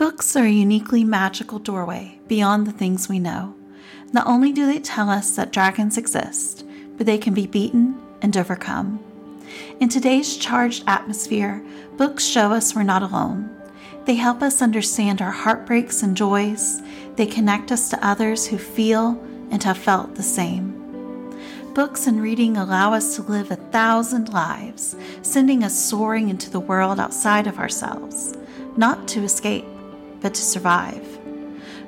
Books are a uniquely magical doorway beyond the things we know. Not only do they tell us that dragons exist, but they can be beaten and overcome. In today's charged atmosphere, books show us we're not alone. They help us understand our heartbreaks and joys. They connect us to others who feel and have felt the same. Books and reading allow us to live a thousand lives, sending us soaring into the world outside of ourselves, not to escape, but to survive.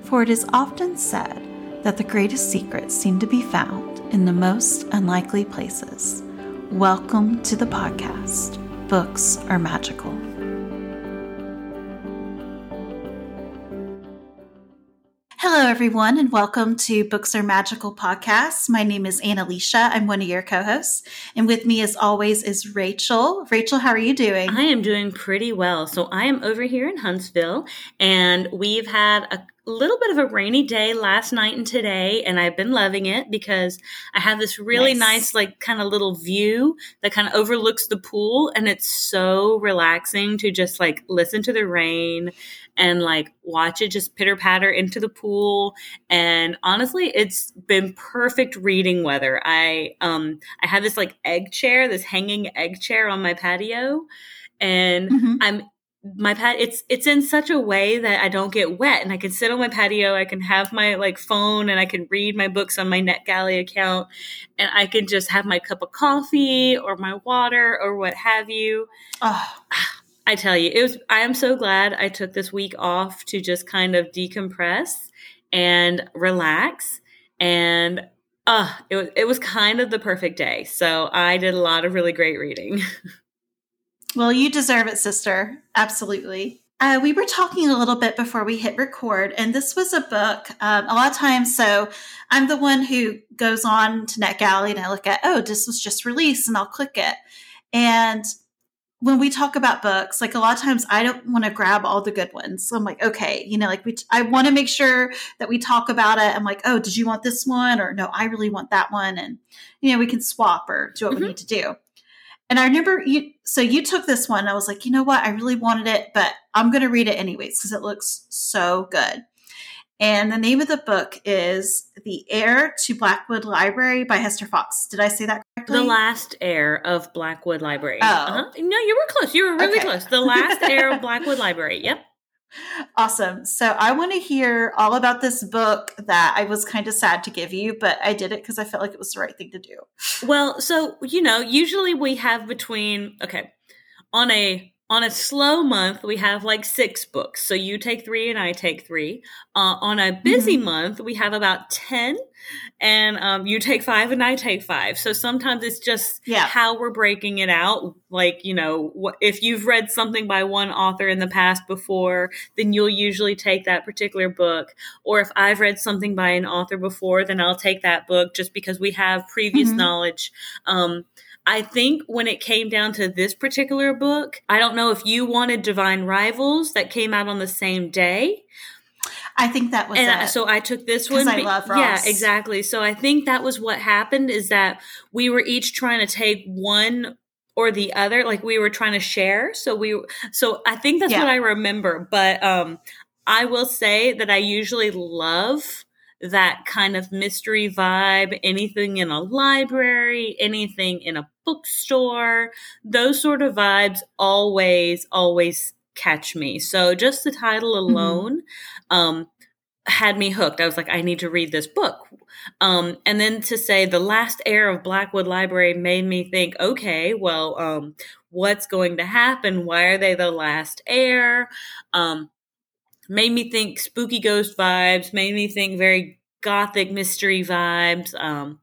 For it is often said that the greatest secrets seem to be found in the most unlikely places. Welcome to the podcast. Books are magical. Hello, everyone, and welcome to Books Are Magical podcast. My name is Annalicia. I'm one of your co hosts. And with me, as always, is Rachel. Rachel, how are you doing? I am doing pretty well. So I am over here in Huntsville, and we've had a little bit of a rainy day last night and today, and I've been loving it because I have this really nice, nice like, kind of little view that kind of overlooks the pool, and it's so relaxing to just like listen to the rain and like watch it just pitter patter into the pool. And honestly, it's been perfect reading weather. I um I have this like egg chair, this hanging egg chair on my patio, and mm-hmm. I'm my pet it's it's in such a way that I don't get wet and I can sit on my patio, I can have my like phone and I can read my books on my NetGalley account and I can just have my cup of coffee or my water or what have you. Oh. I tell you, it was I am so glad I took this week off to just kind of decompress and relax and uh it was it was kind of the perfect day. So I did a lot of really great reading. Well, you deserve it, sister. Absolutely. Uh, we were talking a little bit before we hit record, and this was a book. Um, a lot of times, so I'm the one who goes on to NetGalley and I look at, oh, this was just released, and I'll click it. And when we talk about books, like a lot of times I don't want to grab all the good ones. So I'm like, okay, you know, like we, I want to make sure that we talk about it. I'm like, oh, did you want this one? Or no, I really want that one. And, you know, we can swap or do what mm-hmm. we need to do. And I remember you, so you took this one. I was like, you know what? I really wanted it, but I'm going to read it anyways because it looks so good. And the name of the book is The Heir to Blackwood Library by Hester Fox. Did I say that correctly? The Last Heir of Blackwood Library. Oh. Uh-huh. No, you were close. You were really okay. close. The Last Heir of Blackwood Library. Yep. Awesome. So I want to hear all about this book that I was kind of sad to give you, but I did it because I felt like it was the right thing to do. Well, so, you know, usually we have between, okay, on a on a slow month, we have like six books. So you take three and I take three. Uh, on a busy mm-hmm. month, we have about 10 and um, you take five and I take five. So sometimes it's just yeah. how we're breaking it out. Like, you know, if you've read something by one author in the past before, then you'll usually take that particular book. Or if I've read something by an author before, then I'll take that book just because we have previous mm-hmm. knowledge. Um, I think when it came down to this particular book, I don't know if you wanted Divine Rivals that came out on the same day. I think that was and I, so I took this one. I love Ross. Yeah, exactly. So I think that was what happened is that we were each trying to take one or the other like we were trying to share so we so i think that's yeah. what i remember but um i will say that i usually love that kind of mystery vibe, anything in a library, anything in a bookstore, those sort of vibes always, always catch me. So just the title mm-hmm. alone, mm-hmm. um, had me hooked. I was like, I need to read this book. Um, and then to say the last heir of Blackwood Library made me think, okay, well, um, what's going to happen? Why are they the last heir? Um, made me think spooky ghost vibes, made me think very gothic mystery vibes, um,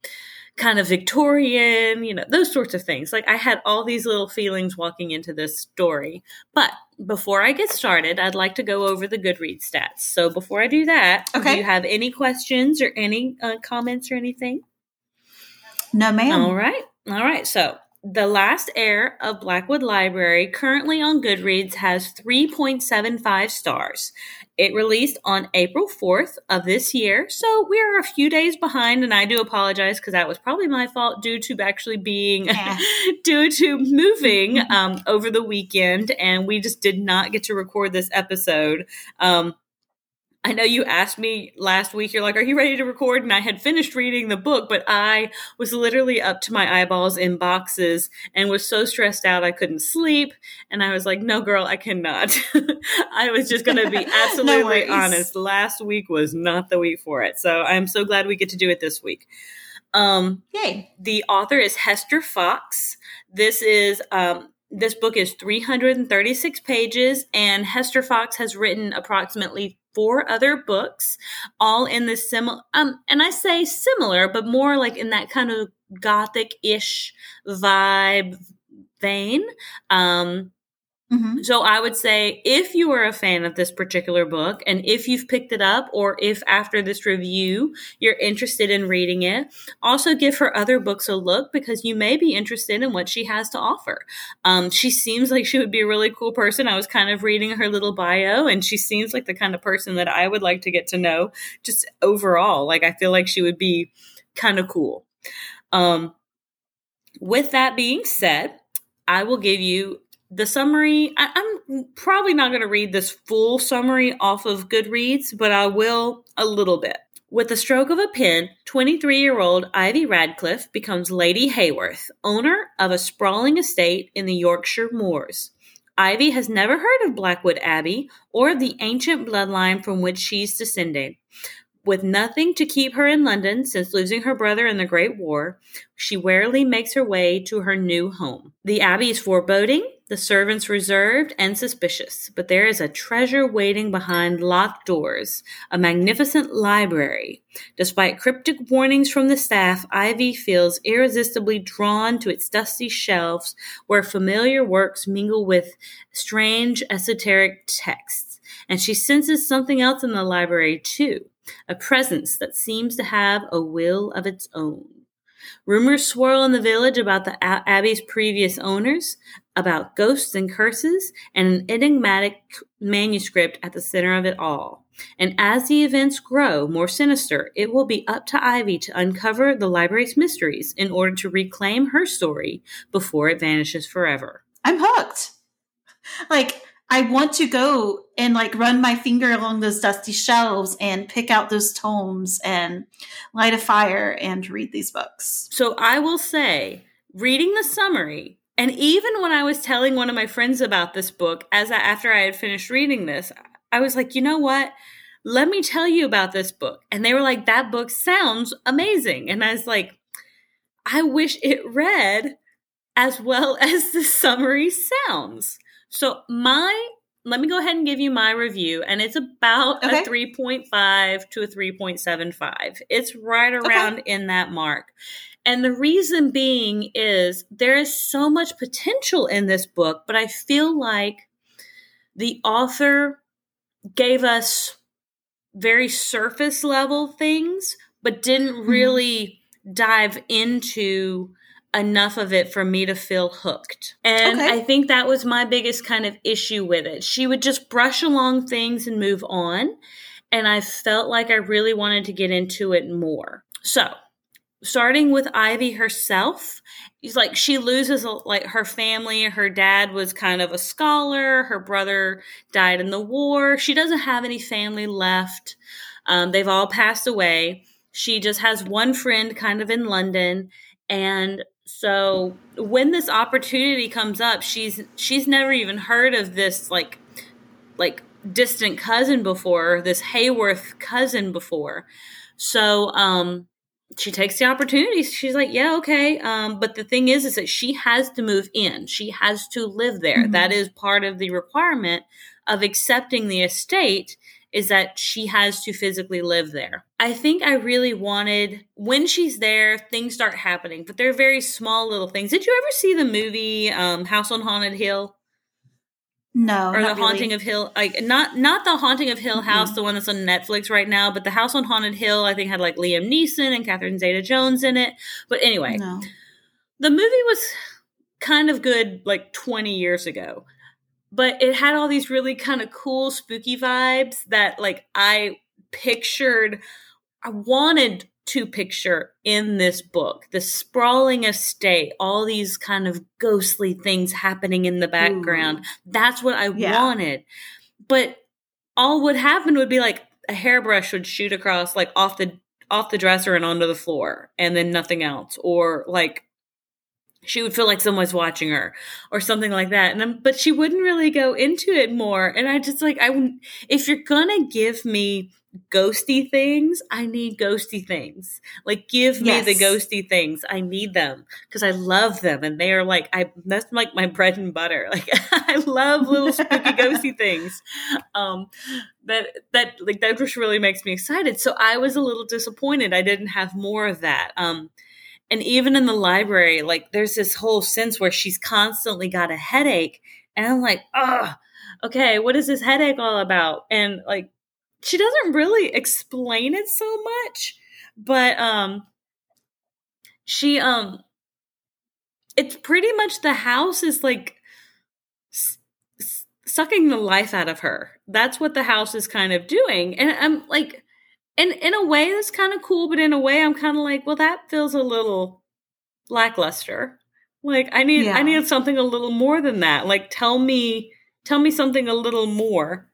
kind of Victorian, you know, those sorts of things. Like I had all these little feelings walking into this story. But before I get started, I'd like to go over the Goodreads stats. So before I do that, okay. do you have any questions or any uh, comments or anything? No, ma'am. All right. All right. So The Last Heir of Blackwood Library, currently on Goodreads, has 3.75 stars. It released on April 4th of this year, so we're a few days behind, and I do apologize because that was probably my fault due to actually being yeah. due to moving um, over the weekend, and we just did not get to record this episode. Um, I know you asked me last week, you're like, Are you ready to record? And I had finished reading the book, but I was literally up to my eyeballs in boxes and was so stressed out I couldn't sleep. And I was like, No, girl, I cannot. I was just going to be absolutely no honest. Last week was not the week for it. So I'm so glad we get to do it this week. Um, Yay. The author is Hester Fox. This is um, this book is 336 pages, and Hester Fox has written approximately four other books, all in the similar, um, and I say similar, but more like in that kind of gothic ish vibe vein. Um, Mm-hmm. So I would say if you are a fan of this particular book and if you've picked it up or if after this review you're interested in reading it, also give her other books a look because you may be interested in what she has to offer. Um, she seems like she would be a really cool person. I was kind of reading her little bio and she seems like the kind of person that I would like to get to know just overall. Like I feel like she would be kind of cool. Um, with that being said, I will give you the summary, I, am probably not going to read this full summary off of Goodreads, but I will a little bit. With the stroke of a pen, 23 year old Ivy Radcliffe becomes Lady Hayworth, owner of a sprawling estate in the Yorkshire moors. Ivy has never heard of Blackwood Abbey or of the ancient bloodline from which she's descended. With nothing to keep her in London since losing her brother in the Great War, she warily makes her way to her new home. The Abbey is foreboding, the servants reserved and suspicious, but there is a treasure waiting behind locked doors, a magnificent library. Despite cryptic warnings from the staff, Ivy feels irresistibly drawn to its dusty shelves where familiar works mingle with strange esoteric texts. And she senses something else in the library too, a presence that seems to have a will of its own. Rumors swirl in the village about the Abbey's previous owners, about ghosts and curses, and an enigmatic manuscript at the center of it all. And as the events grow more sinister, it will be up to Ivy to uncover the library's mysteries in order to reclaim her story before it vanishes forever. I'm hooked. Like, I want to go and like run my finger along those dusty shelves and pick out those tomes and light a fire and read these books. So I will say, reading the summary, and even when I was telling one of my friends about this book, as I, after I had finished reading this, I was like, you know what? Let me tell you about this book. And they were like, that book sounds amazing. And I was like, I wish it read as well as the summary sounds. So my let me go ahead and give you my review and it's about okay. a 3.5 to a 3.75. It's right around okay. in that mark. And the reason being is there is so much potential in this book, but I feel like the author gave us very surface level things, but didn't mm-hmm. really mm-hmm. dive into enough of it for me to feel hooked. And okay. I think that was my biggest kind of issue with it. She would just brush along things and move on. And I felt like I really wanted to get into it more. So, starting with Ivy herself, it's like she loses like her family. Her dad was kind of a scholar. Her brother died in the war. She doesn't have any family left. Um, they've all passed away. She just has one friend kind of in London. And so when this opportunity comes up, she's she's never even heard of this like like distant cousin before, this Hayworth cousin before. So um she takes the opportunity. She's like, yeah, okay. Um, but the thing is, is that she has to move in. She has to live there. Mm-hmm. That is part of the requirement of accepting the estate is that she has to physically live there. I think I really wanted when she's there, things start happening, but they're very small little things. Did you ever see the movie um, House on Haunted Hill? No, or the Haunting really. of Hill, like not not the Haunting of Hill House, mm-hmm. the one that's on Netflix right now, but the House on Haunted Hill. I think had like Liam Neeson and Catherine Zeta Jones in it. But anyway, no. the movie was kind of good like 20 years ago. But it had all these really kind of cool spooky vibes that like I pictured I wanted to picture in this book the sprawling estate, all these kind of ghostly things happening in the background. Ooh. That's what I yeah. wanted. But all would happen would be like a hairbrush would shoot across like off the off the dresser and onto the floor and then nothing else or like she would feel like someone's watching her or something like that. And I'm, but she wouldn't really go into it more. And i just like i if you're gonna give me ghosty things i need ghosty things. Like give yes. me the ghosty things. I need them because i love them and they are like i that's like my bread and butter. Like i love little spooky ghosty things. Um that that like that just really makes me excited. So i was a little disappointed. I didn't have more of that. Um and even in the library, like there's this whole sense where she's constantly got a headache. And I'm like, oh, okay, what is this headache all about? And like, she doesn't really explain it so much, but, um, she, um, it's pretty much the house is like s- sucking the life out of her. That's what the house is kind of doing. And I'm like, and in a way that's kind of cool but in a way i'm kind of like well that feels a little lackluster. Like i need yeah. i need something a little more than that. Like tell me tell me something a little more.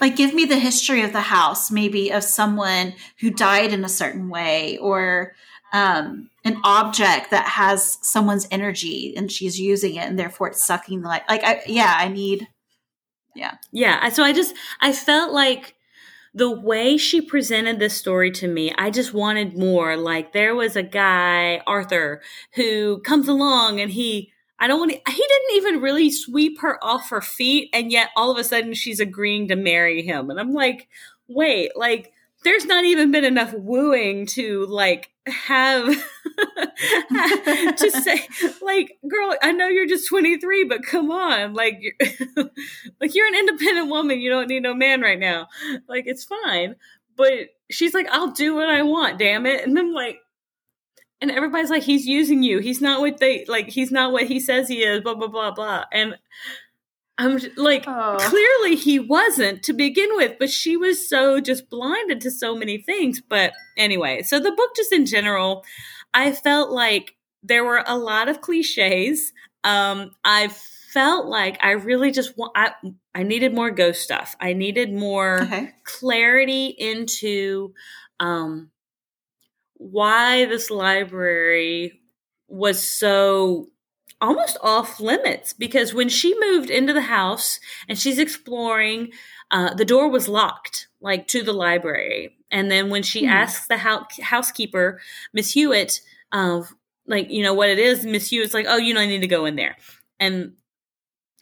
Like give me the history of the house maybe of someone who died in a certain way or um, an object that has someone's energy and she's using it and therefore it's sucking the light. Like I, yeah i need yeah. Yeah so i just i felt like the way she presented this story to me, I just wanted more. Like there was a guy, Arthur, who comes along and he I don't want to, he didn't even really sweep her off her feet and yet all of a sudden she's agreeing to marry him. And I'm like, "Wait, like there's not even been enough wooing to like have to say like girl i know you're just 23 but come on like you're, like you're an independent woman you don't need no man right now. Like it's fine but she's like i'll do what i want damn it. And i'm like and everybody's like he's using you. He's not what they like he's not what he says he is blah blah blah blah. And I'm like, oh. clearly he wasn't to begin with, but she was so just blinded to so many things. But anyway, so the book, just in general, I felt like there were a lot of cliches. Um, I felt like I really just want, I, I needed more ghost stuff. I needed more okay. clarity into um, why this library was so almost off limits because when she moved into the house and she's exploring, uh, the door was locked, like to the library. And then when she hmm. asks the house- housekeeper, Miss Hewitt, uh, like, you know, what it is, Miss Hewitt's like, oh, you know, I need to go in there. And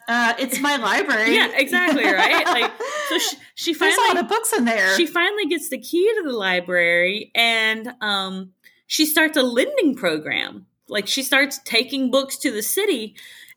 uh, it's my library. yeah, exactly, right? Like, so she, she finally There's a lot of books in there. She finally gets the key to the library, and um, she starts a lending program like she starts taking books to the city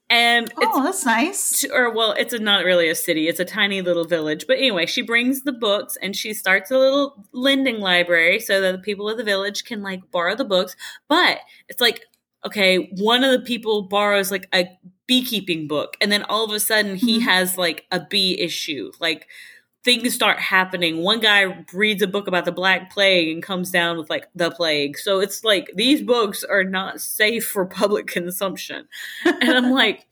and oh that's nice. or well it's a, not really a city it's a tiny little village. But anyway she brings the books and she starts a little lending library so that the people of the village can like borrow the books. But it's like okay one of the people borrows like a beekeeping book and then all of a sudden he mm-hmm. has like a bee issue. Like things start happening. One guy reads a book about the Black Plague and comes down with like the plague. So it's like these books are not safe for public consumption. And I'm like,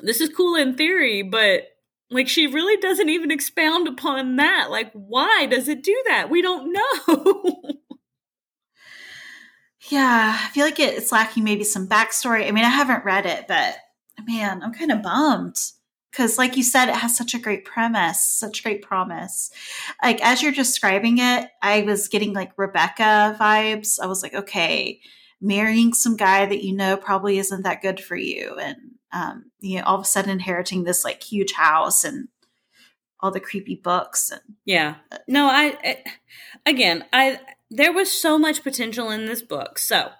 this is cool in theory, but like she really doesn't even expound upon that. Like, why does it do that? We don't know. yeah, I feel like it's lacking maybe some backstory. I mean, I haven't read it, but man, I'm kind of bummed because like you said it has such a great premise such great promise. Like as you're describing it i was getting like rebecca vibes. I was like okay marrying some guy that you know probably isn't that good for you. And um, you know all of a sudden inheriting this like huge house and all the creepy books and yeah. No i, I again i there was so much potential in this book. So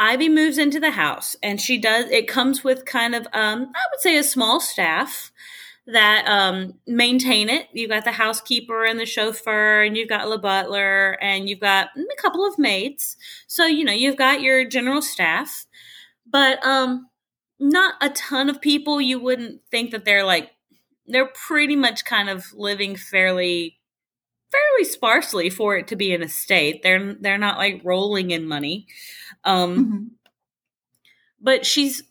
Ivy moves into the house and she does, it comes with kind of, um, I would say a small staff that um, maintain it. You've got the housekeeper and the chauffeur, and you've got the butler, and you've got a couple of maids. So, you know, you've got your general staff. but um not a ton of people you wouldn't think that they're like they're pretty much kind of living fairly fairly sparsely for it to be an estate. They're they're not like rolling in money. Um mm-hmm. but she's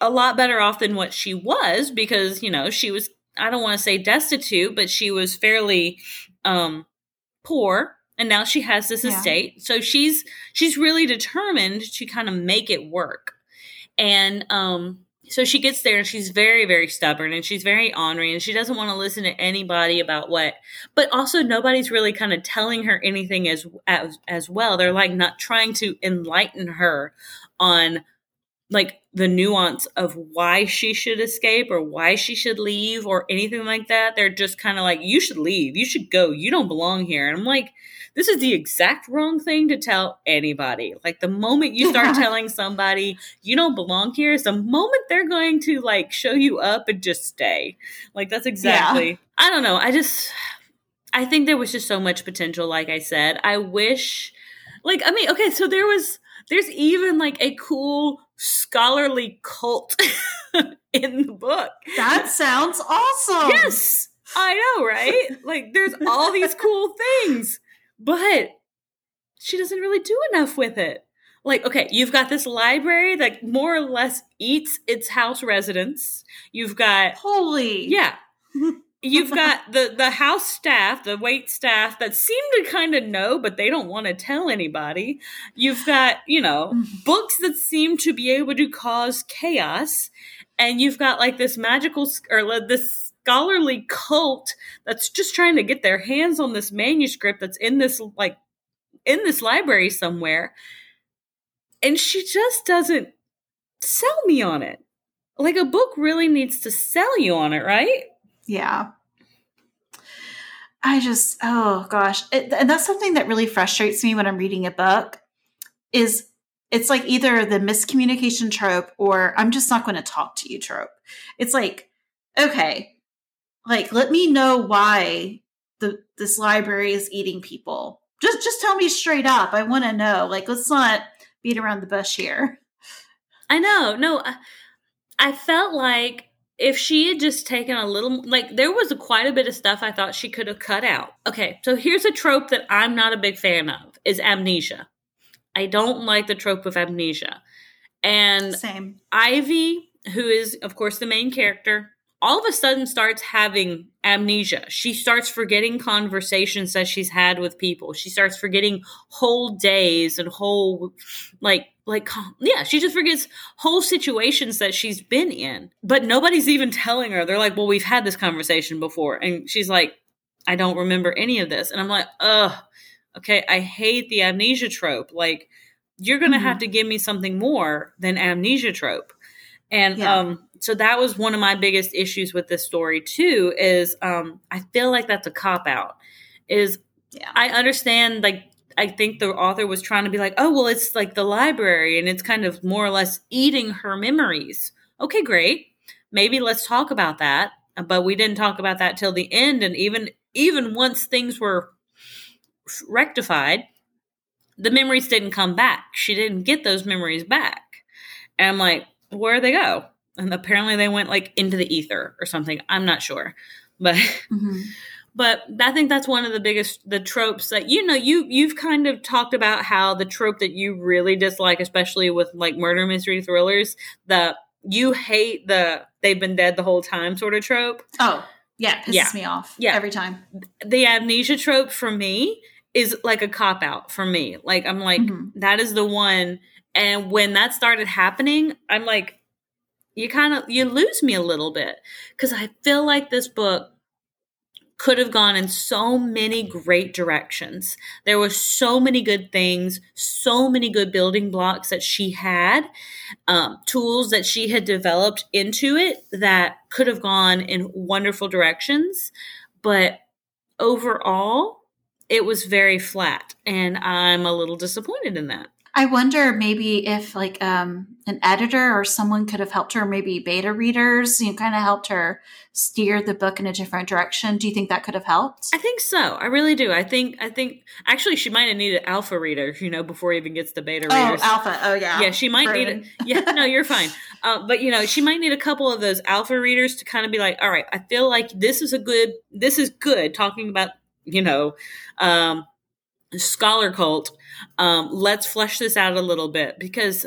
a lot better off than what she was because, you know, she was I don't want to say destitute, but she was fairly um poor and now she has this yeah. estate. So she's she's really determined to kind of make it work. And um so she gets there and she's very very stubborn and she's very ornery and she doesn't want to listen to anybody about what but also nobody's really kind of telling her anything as as as well. They're like not trying to enlighten her on like the nuance of why she should escape or why she should leave or anything like that they're just kind of like you should leave you should go you don't belong here and i'm like this is the exact wrong thing to tell anybody. Like the moment you start telling somebody you don't belong here is the moment they're going to like show you up and just stay. Like that's exactly. Yeah. I don't know. I just I think there was just so much potential like I said. I wish like I mean, okay, so there was there's even like a cool scholarly cult in the book. That sounds awesome. Yes. I know, right? like there's all these cool things but she doesn't really do enough with it. Like, okay, you've got this library that more or less eats its house residents. You've got holy, yeah. You've got the the house staff, the wait staff that seem to kind of know, but they don't want to tell anybody. You've got you know mm-hmm. books that seem to be able to cause chaos, and you've got like this magical or this scholarly cult that's just trying to get their hands on this manuscript that's in this like in this library somewhere and she just doesn't sell me on it like a book really needs to sell you on it right yeah. I just oh gosh. It, and that's something that really frustrates me when i'm reading a book is it's like either the miscommunication trope or i'm just not going to talk to you trope. It's like okay like let me know why the this library is eating people. Just just tell me straight up. I want to know. Like let's not beat around the bush here. I know. No I, I felt like if she had just taken a little like there was a, quite a bit of stuff i thought she could have cut out. Okay so here's a trope that i'm not a big fan of is amnesia. I don't like the trope of amnesia. And same. Ivy who is of course the main character all of a sudden starts having amnesia. She starts forgetting conversations that she's had with people. She starts forgetting whole days and whole like like yeah, she just forgets whole situations that she's been in. But nobody's even telling her. They're like, "Well, we've had this conversation before." And she's like, "I don't remember any of this." And I'm like, "Ugh. Okay, I hate the amnesia trope. Like you're going to mm-hmm. have to give me something more than amnesia trope." And yeah. um so that was one of my biggest issues with this story too is um i feel like that's a cop out is yeah. i understand like i think the author was trying to be like oh well it's like the library and it's kind of more or less eating her memories. Okay great. Maybe let's talk about that but we didn't talk about that till the end and even even once things were rectified the memories didn't come back. She didn't get those memories back. And i'm like where do they go and apparently they went like into the ether or something. I'm not sure, but mm-hmm. but I think that's one of the biggest the tropes that you know you you've kind of talked about how the trope that you really dislike, especially with like murder mystery thrillers, that you hate the they've been dead the whole time sort of trope. Oh yeah, pisses yeah. me off. Yeah, every time. The amnesia trope for me is like a cop out for me. Like I'm like mm-hmm. that is the one. And when that started happening, I'm like, you kind of you lose me a little bit because I feel like this book could have gone in so many great directions. There were so many good things, so many good building blocks that she had, um, tools that she had developed into it that could have gone in wonderful directions. But overall, it was very flat, and I'm a little disappointed in that. I wonder maybe if like um, an editor or someone could have helped her, maybe beta readers, you know, kind of helped her steer the book in a different direction. Do you think that could have helped? I think so. I really do. I think I think actually she might have needed alpha readers, you know, before he even gets the beta oh, readers. alpha. Oh yeah. Yeah, she might need. A, yeah, no, you're fine. Uh, but you know, she might need a couple of those alpha readers to kind of be like, all right, I feel like this is a good. This is good. Talking about you know. Um, scholar cult um, let's flesh this out a little bit because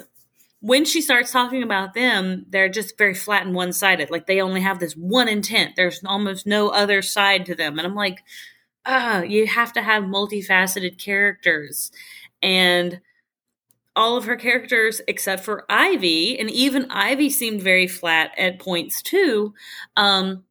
when she starts talking about them they're just very flat and one-sided. Like they only have this one intent. There's almost no other side to them. And i'm like ah you have to have multifaceted characters. And all of her characters except for ivy and even ivy seemed very flat at points too um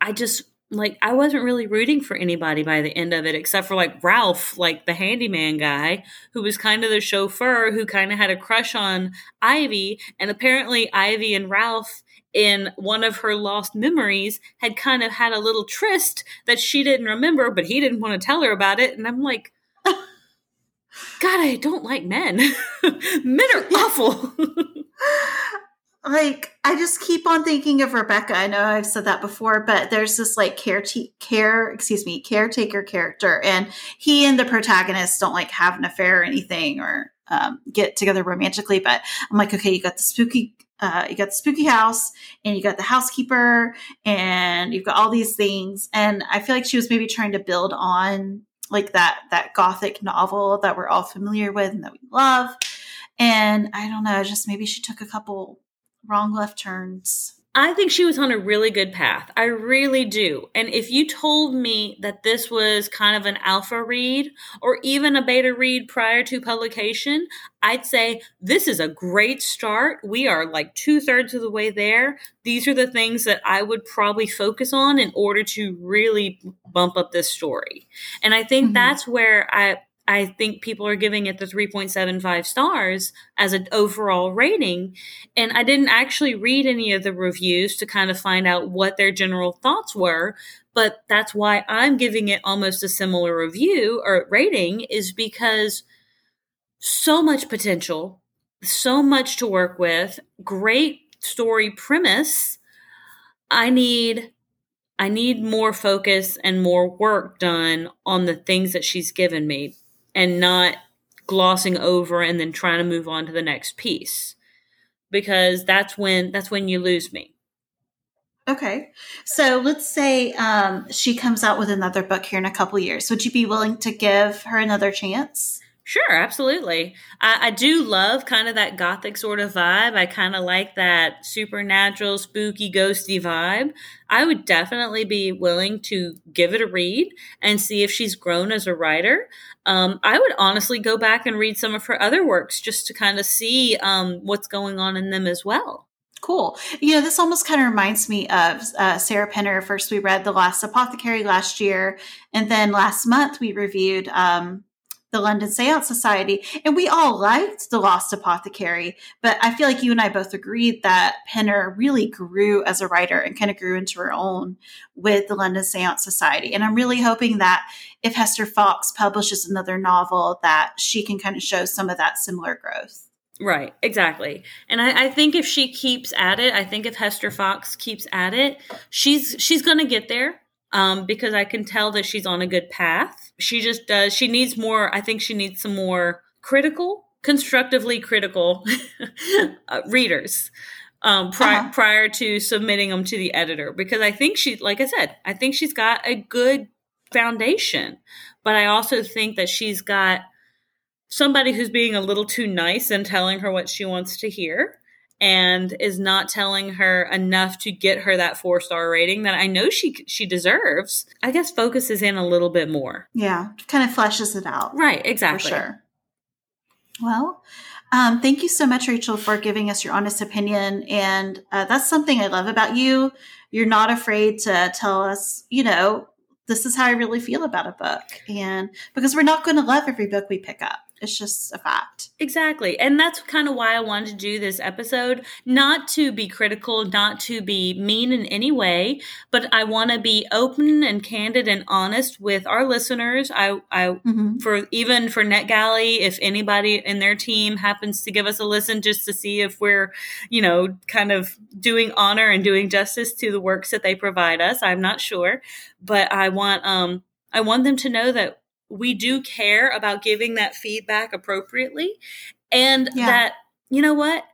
i just like I wasn't really rooting for anybody by the end of it except for like Ralph, like the handyman guy who was kind of the chauffeur who kind of had a crush on Ivy and apparently Ivy and Ralph in one of her lost memories had kind of had a little tryst that she didn't remember but he didn't want to tell her about it and I'm like God, I don't like men. men are awful. like I just keep on thinking of Rebecca. I know I've said that before, but there's this like care care excuse me caretaker character, and he and the protagonist don't like have an affair or anything or um, get together romantically. But I'm like, okay, you got the spooky. Uh, you got the spooky house and you got the housekeeper and you've got all these things and i feel like she was maybe trying to build on like that that gothic novel that we're all familiar with and that we love and i don't know just maybe she took a couple wrong left turns. I think she was on a really good path. I really do. And if you told me that this was kind of an alpha read or even a beta read prior to publication, I'd say this is a great start. We are like two thirds of the way there. These are the things that I would probably focus on in order to really bump up this story. And I think mm-hmm. that's where I I think people are giving it the 3.75 stars as an overall rating. And I didn't actually read any of the reviews to kind of find out what their general thoughts were. But that's why I'm giving it almost a similar review or rating is because so much potential, so much to work with, great story premise. I need I need more focus and more work done on the things that she's given me and not glossing over and then trying to move on to the next piece. Because that's when that's when you lose me. Okay. So let's say um, she comes out with another book here in a couple years. Would you be willing to give her another chance Sure, absolutely. I, I, do love kind of that gothic sort of vibe. I kind of like that supernatural, spooky, ghosty vibe. I would definitely be willing to give it a read and see if she's grown as a writer. Um, I would honestly go back and read some of her other works just to kind of see um, what's going on in them as well. Cool. You know, this almost kind of reminds me of uh, Sarah Penner. First, we read The Last Apothecary last year, and then last month we reviewed um, the London Seance Society, and we all liked The Lost Apothecary. But I feel like you and I both agreed that Penner really grew as a writer and kind of grew into her own with the London Seance Society. And I'm really hoping that if Hester Fox publishes another novel, that she can kind of show some of that similar growth. Right, exactly. And I, I, think if she keeps at it, I think if Hester Fox keeps at it, she's she's gonna get there um, because I can tell that she's on a good path. She just does, she needs more, I think she needs some more critical, constructively critical uh, readers um, pri- uh-huh. prior to submitting them to the editor. Because I think she, like I said, I think she's got a good foundation, but I also think that she's got somebody who's being a little too nice and telling her what she wants to hear and is not telling her enough to get her that four star rating that I know she she deserves. I guess focuses in a little bit more. Yeah, kind of fleshes it out. Right, exactly. For sure. Well, um, thank you so much, Rachel, for giving us your honest opinion. And uh, that's something I love about you. You're not afraid to tell us, you know, this is how I really feel about a book. And because we're not going to love every book we pick up. It's just a fact. Exactly. And that's kind of why I wanted to do this episode. Not to be critical, not to be mean in any way, but I want to be open and candid and honest with our listeners. I, I, mm-hmm. for even for NetGalley, if anybody in their team happens to give us a listen just to see if we're, you know, kind of doing honor and doing justice to the works that they provide us, I'm not sure. But I want, um, I want them to know that we do care about giving that feedback appropriately. And yeah. that you know what?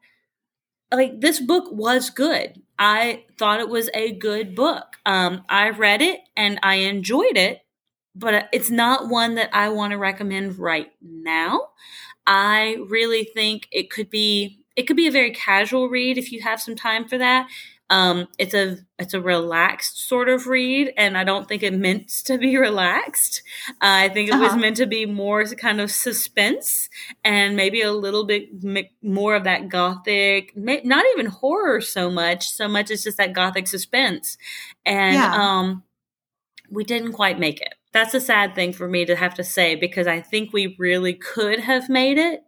Like this book was good. I thought it was a good book. Um i read it and i enjoyed it but it's not one that i want to recommend right now. I really think it could be it could be a very casual read if you have some time for that um, it's a it's a relaxed sort of read, and I don't think it meant to be relaxed. Uh, I think it uh-huh. was meant to be more kind of suspense and maybe a little bit more of that gothic, not even horror so much. So much it's just that gothic suspense, and yeah. um, we didn't quite make it. That's a sad thing for me to have to say because I think we really could have made it.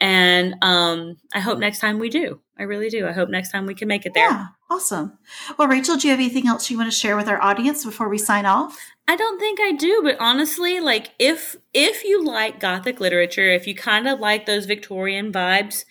And um, I hope next time we do. I really do. I hope next time we can make it there. Yeah, awesome. Well, Rachel, do you have anything else you want to share with our audience before we sign off? I don't think I do, but honestly, like if if you like gothic literature, if you kind of like those Victorian vibes,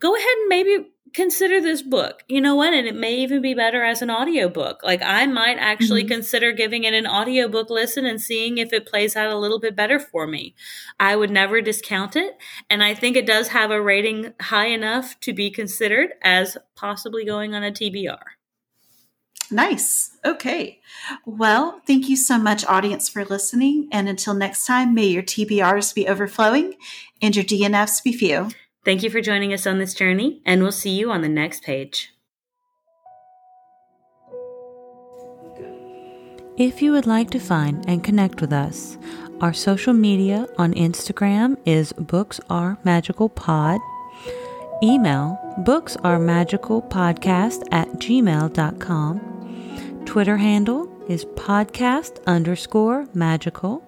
go ahead and maybe consider this book. You know what? And it may even be better as an audiobook. Like I might actually mm-hmm. consider giving it an audiobook listen and seeing if it plays out a little bit better for me. I would never discount it. And I think it does have a rating high enough to be considered as possibly going on a TBR. Nice. Okay. Well, thank you so much, audience, for listening. And until next time, may your TBRs be overflowing and your DNFs be few. Thank you for joining us on this journey, and we'll see you on the next page. If you would like to find and connect with us, our social media on Instagram is Books Are Magical Pod. Email books are magical podcast at gmail.com. Twitter handle is podcast underscore magical.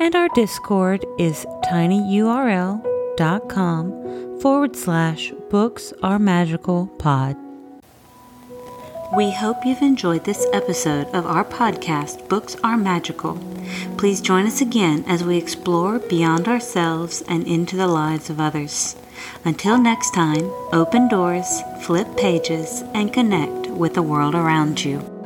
And our Discord is tinyurl.com forward slash books are magical pod. We hope you've enjoyed this episode of our podcast, Books Are Magical. Please join us again as we explore beyond ourselves and into the lives of others. Until next time, open doors, flip pages, and connect with the world around you.